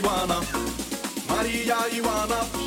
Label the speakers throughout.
Speaker 1: campioana. Maria Ioana,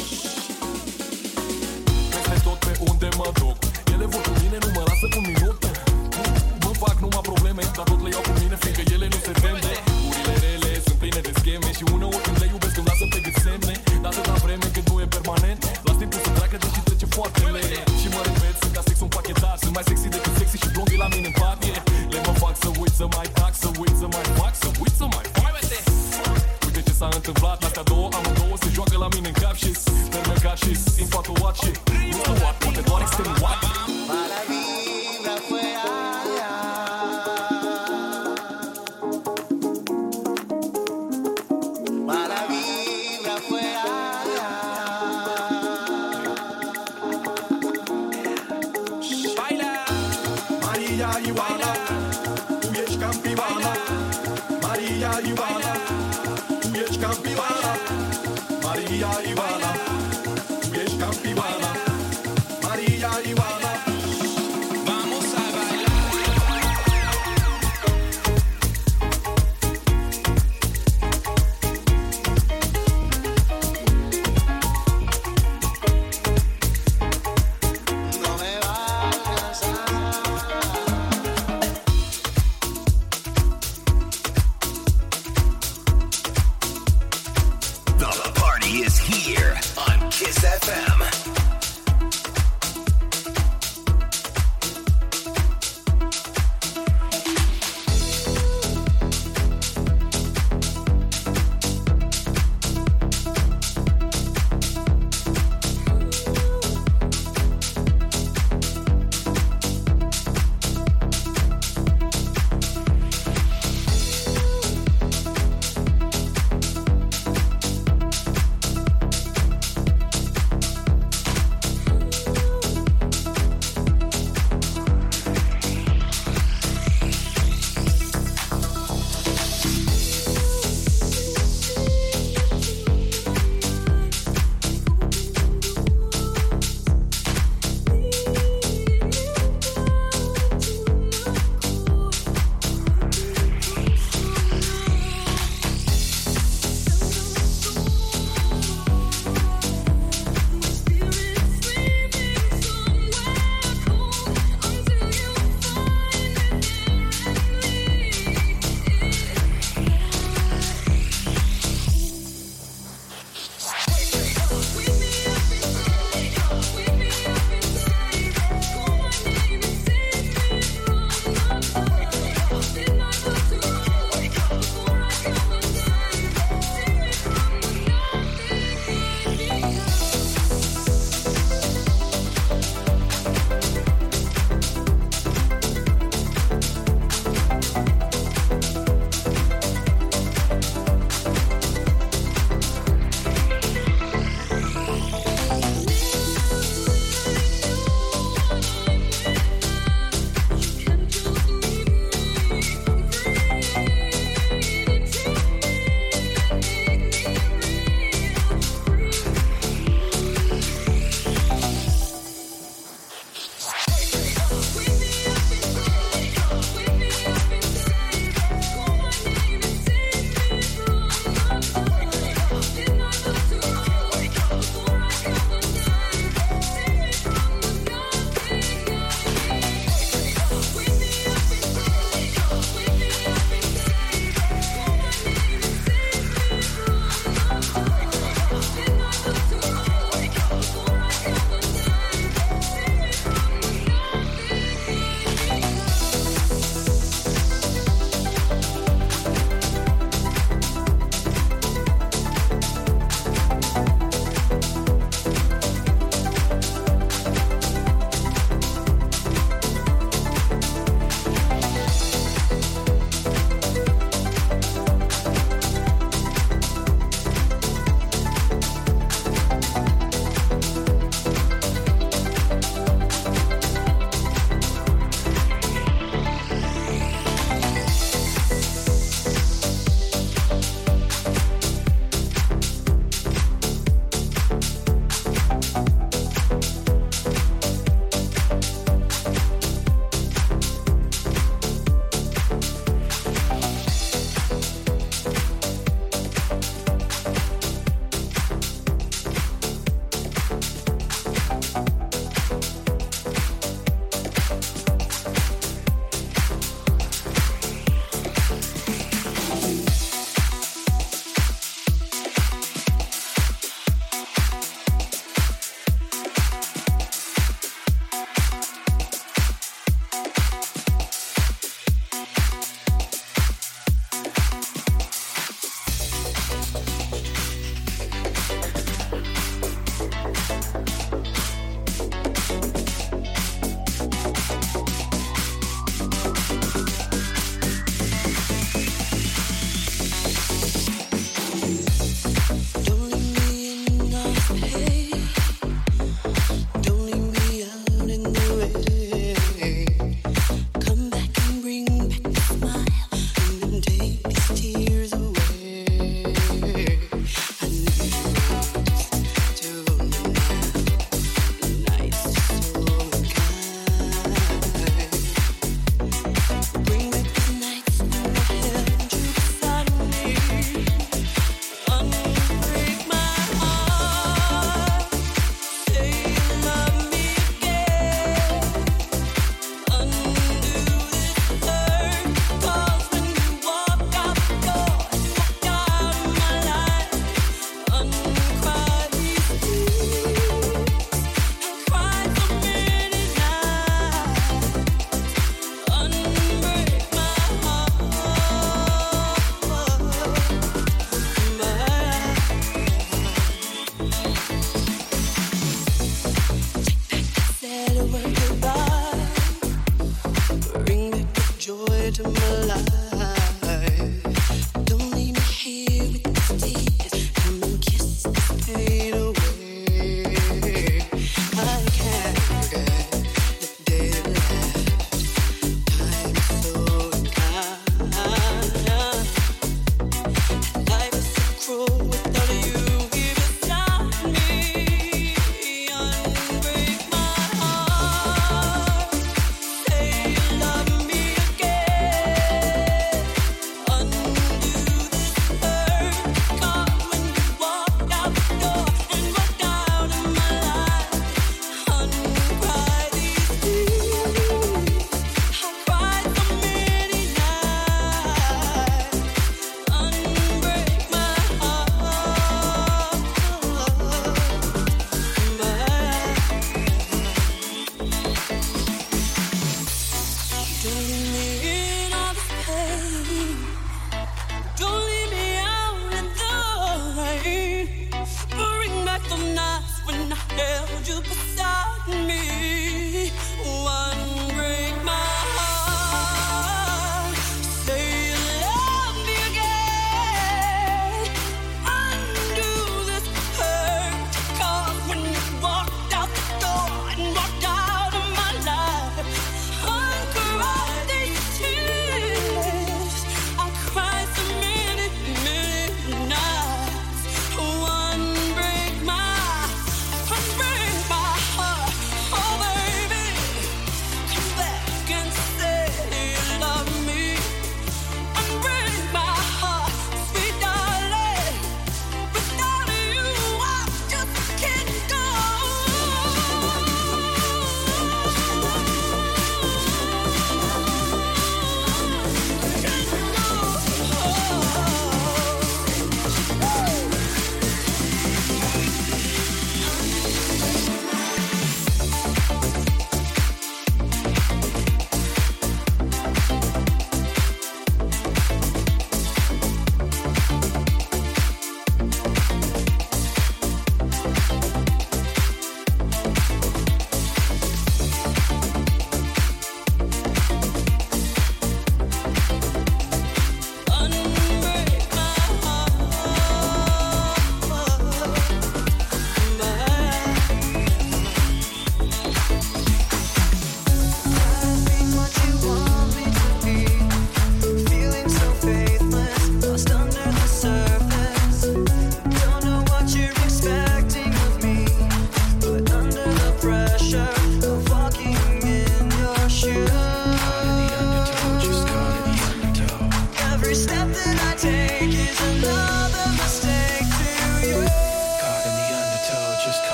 Speaker 2: break is enough.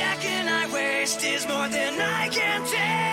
Speaker 2: second I waste is more than I can take.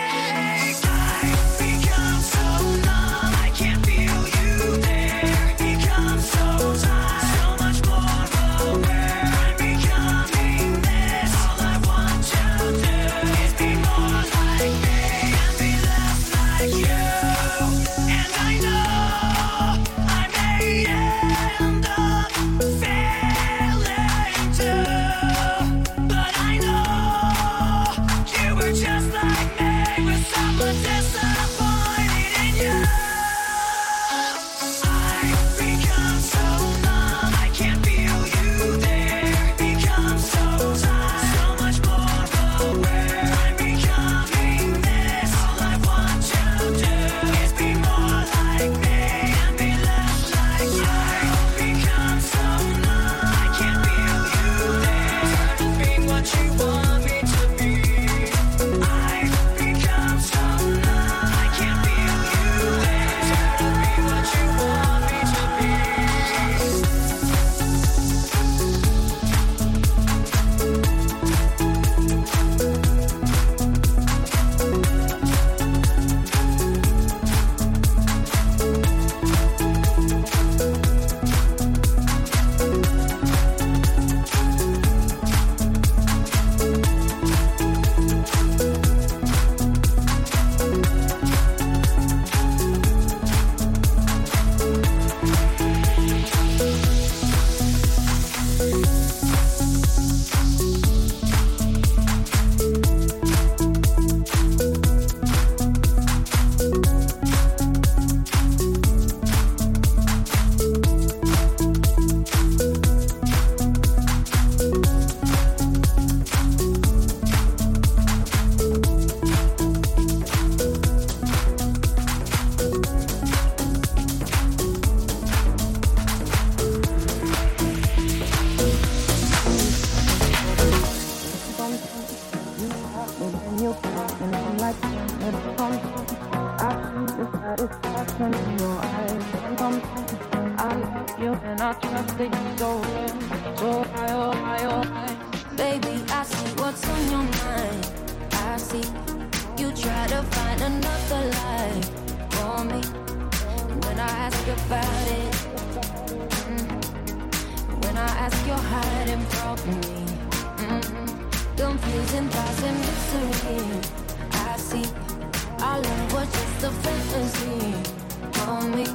Speaker 3: on me.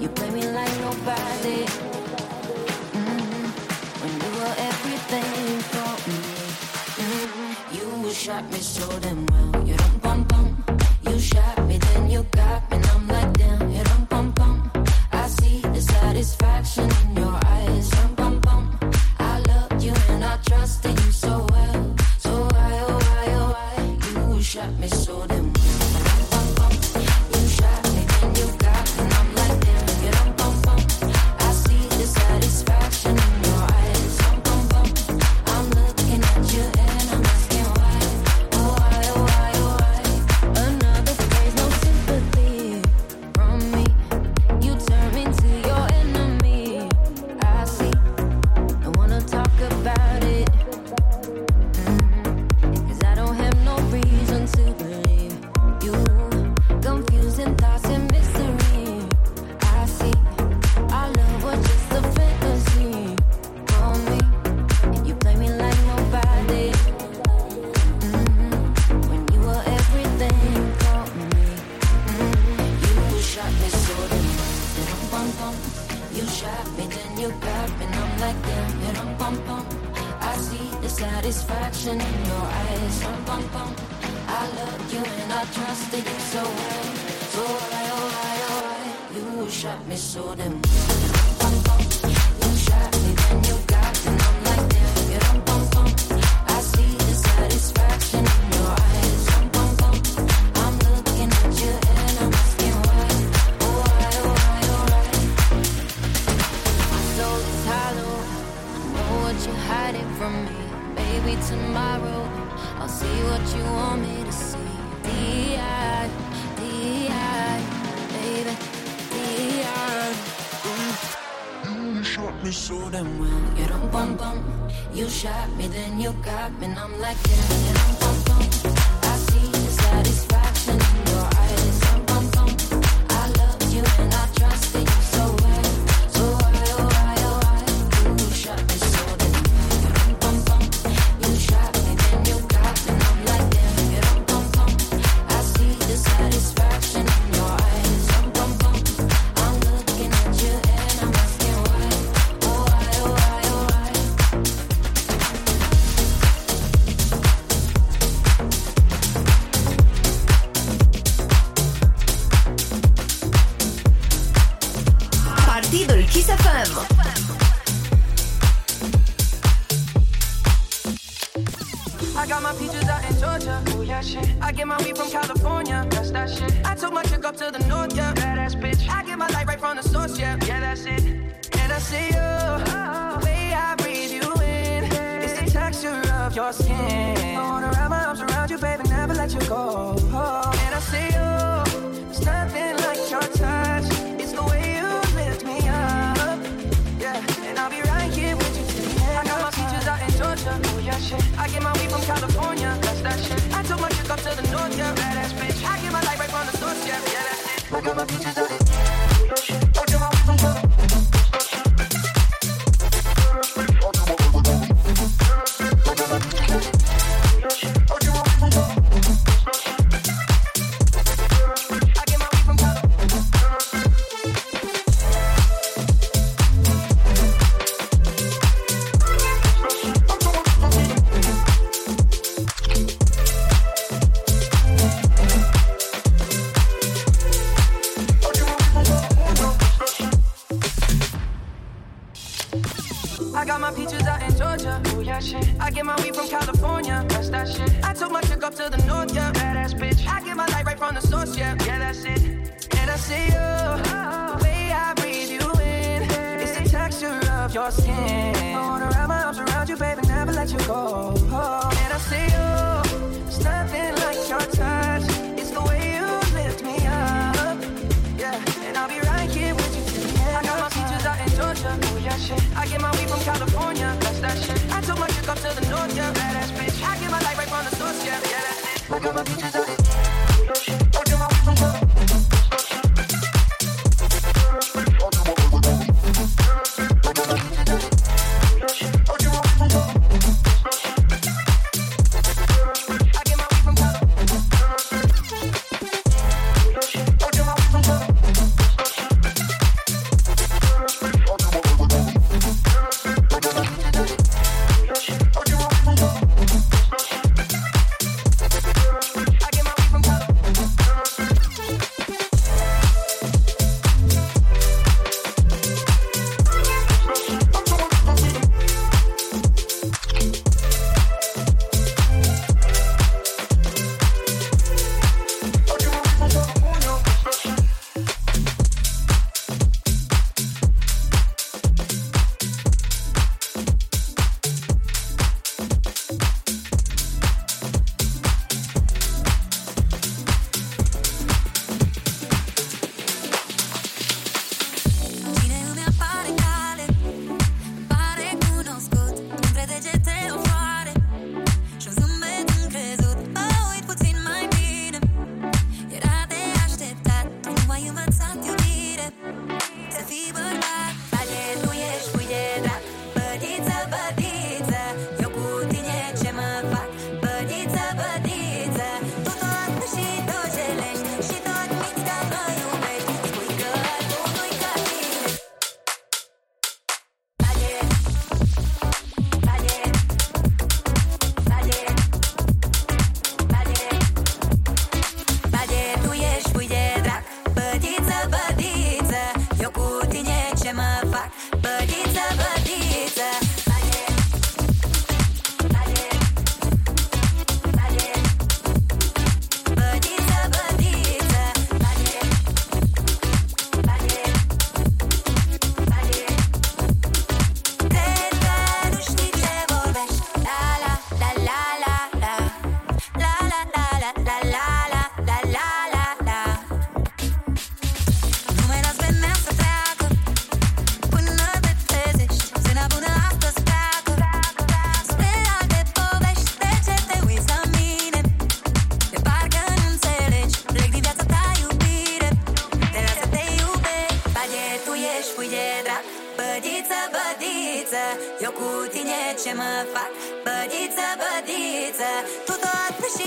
Speaker 3: You play me like nobody. Mm-hmm. When you were everything for me, mm-hmm. you shot me so damn well. You. You shot me, then you got me, I'm like damn. You. I see the satisfaction.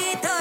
Speaker 4: Bendito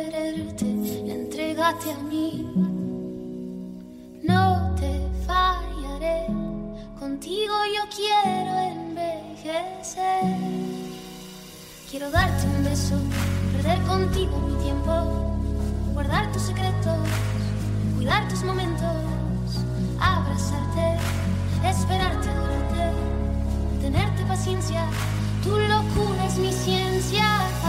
Speaker 5: quererte, entregate a mí. No te fallaré, contigo yo quiero envejecer. Quiero darte un beso, perder contigo mi tiempo, guardar tus secretos, cuidar tus momentos, abrazarte, esperarte, adorarte, tenerte paciencia. Tu locura es mi ciencia.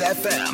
Speaker 4: FM.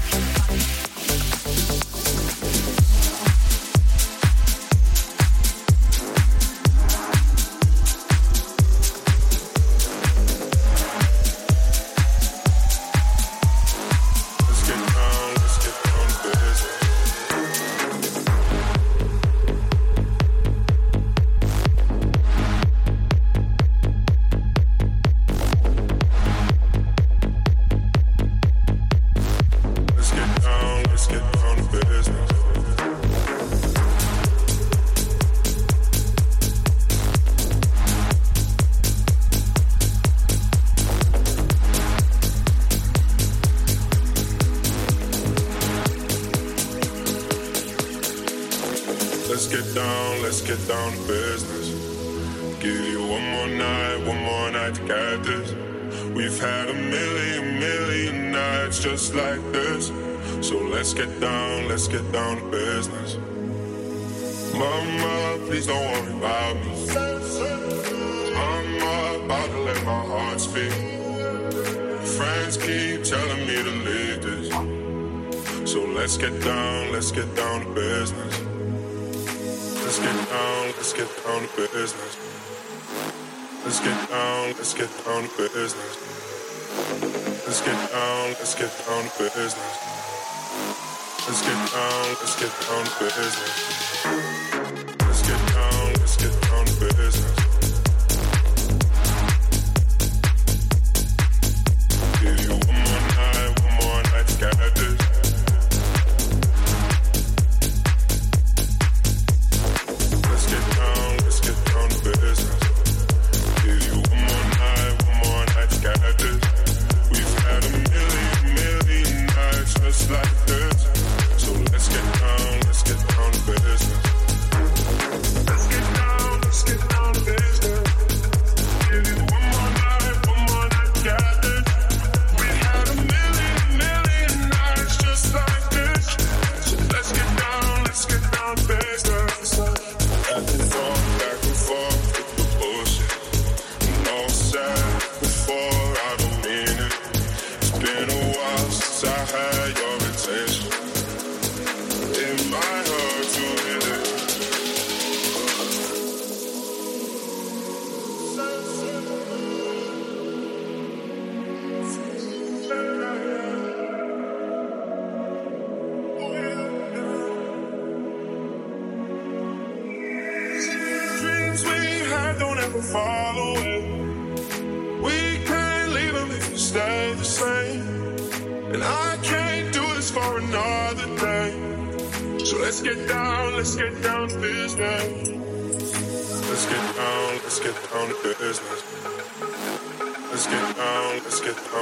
Speaker 6: hey, yo.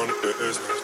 Speaker 6: it
Speaker 7: is.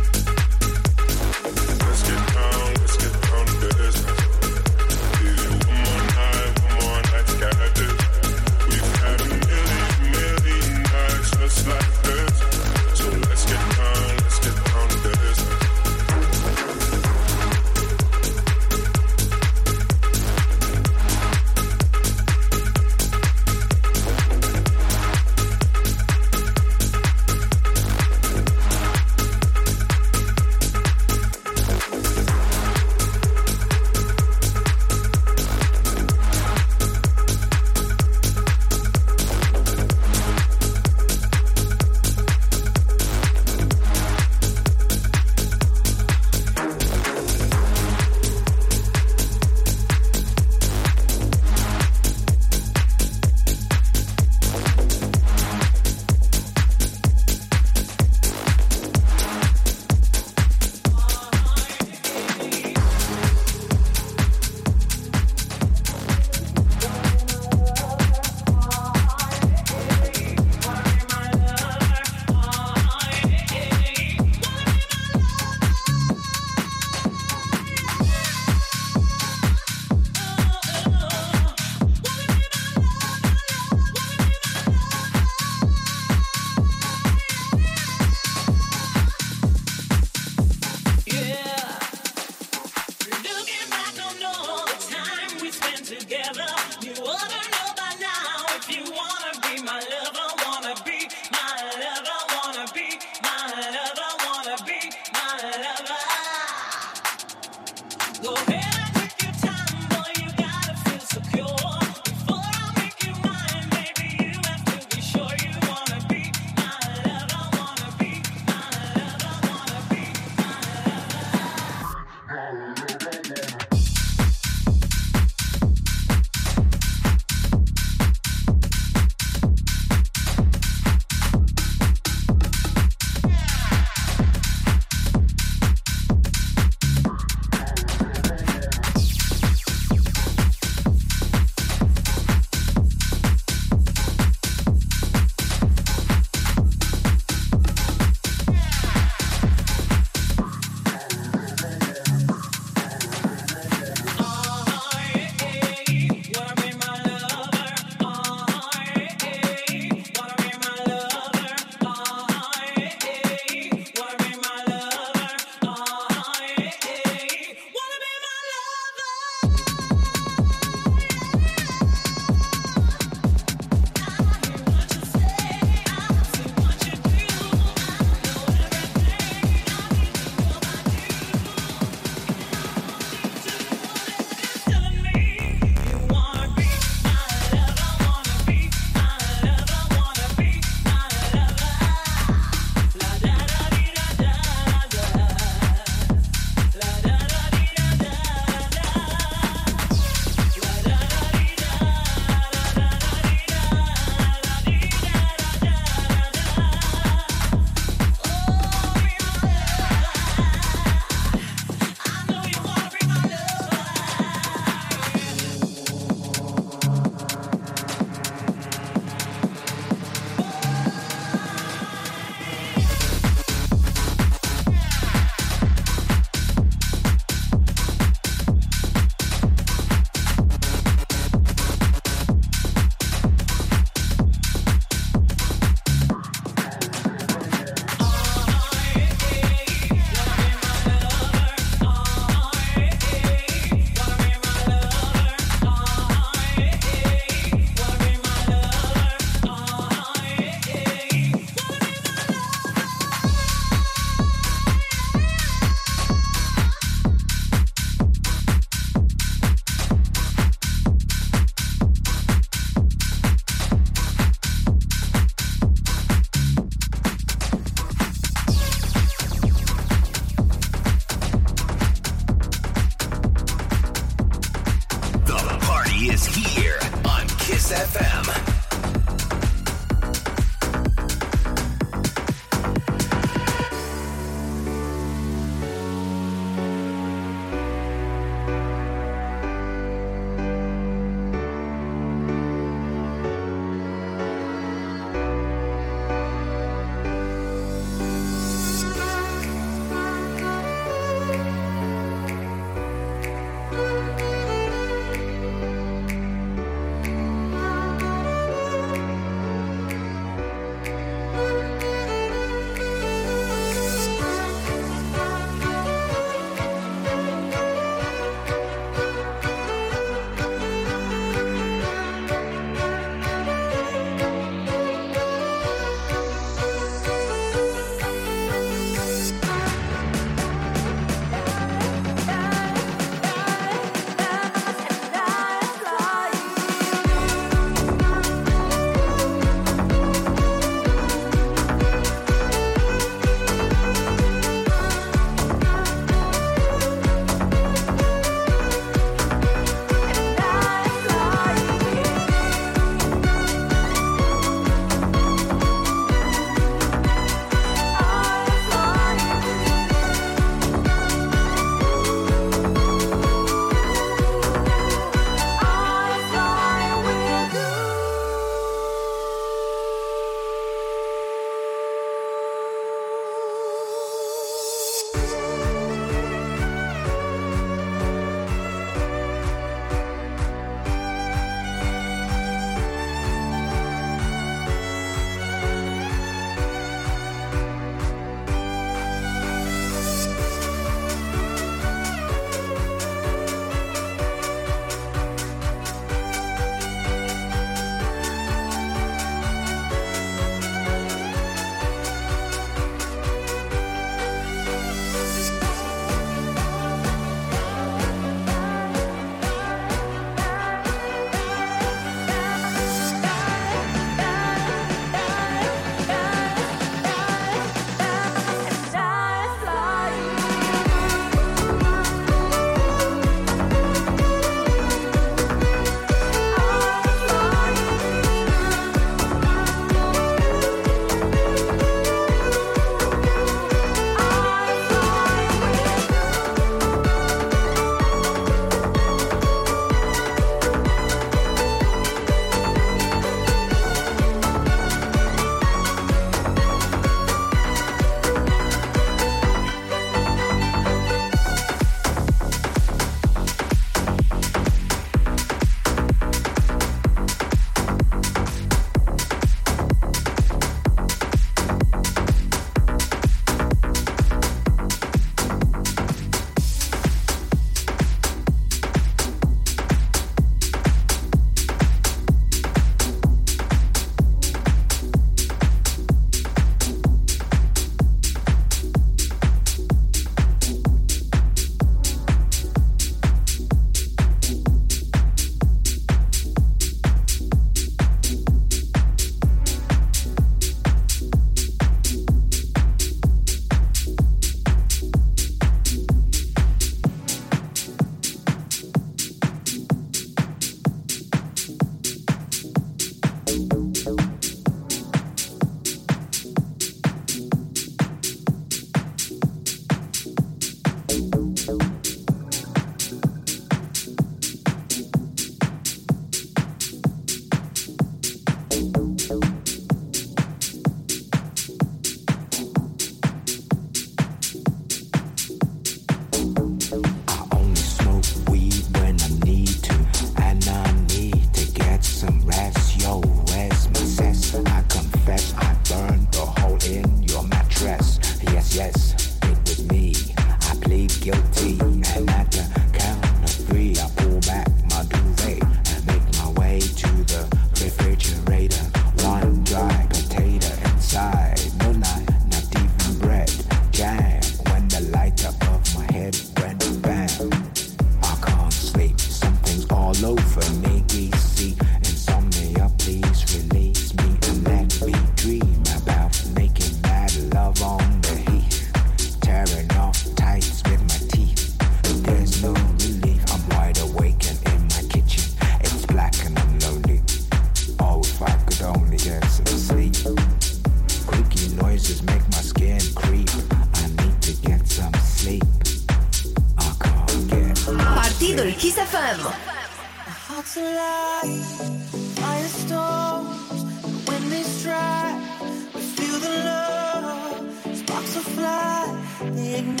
Speaker 7: They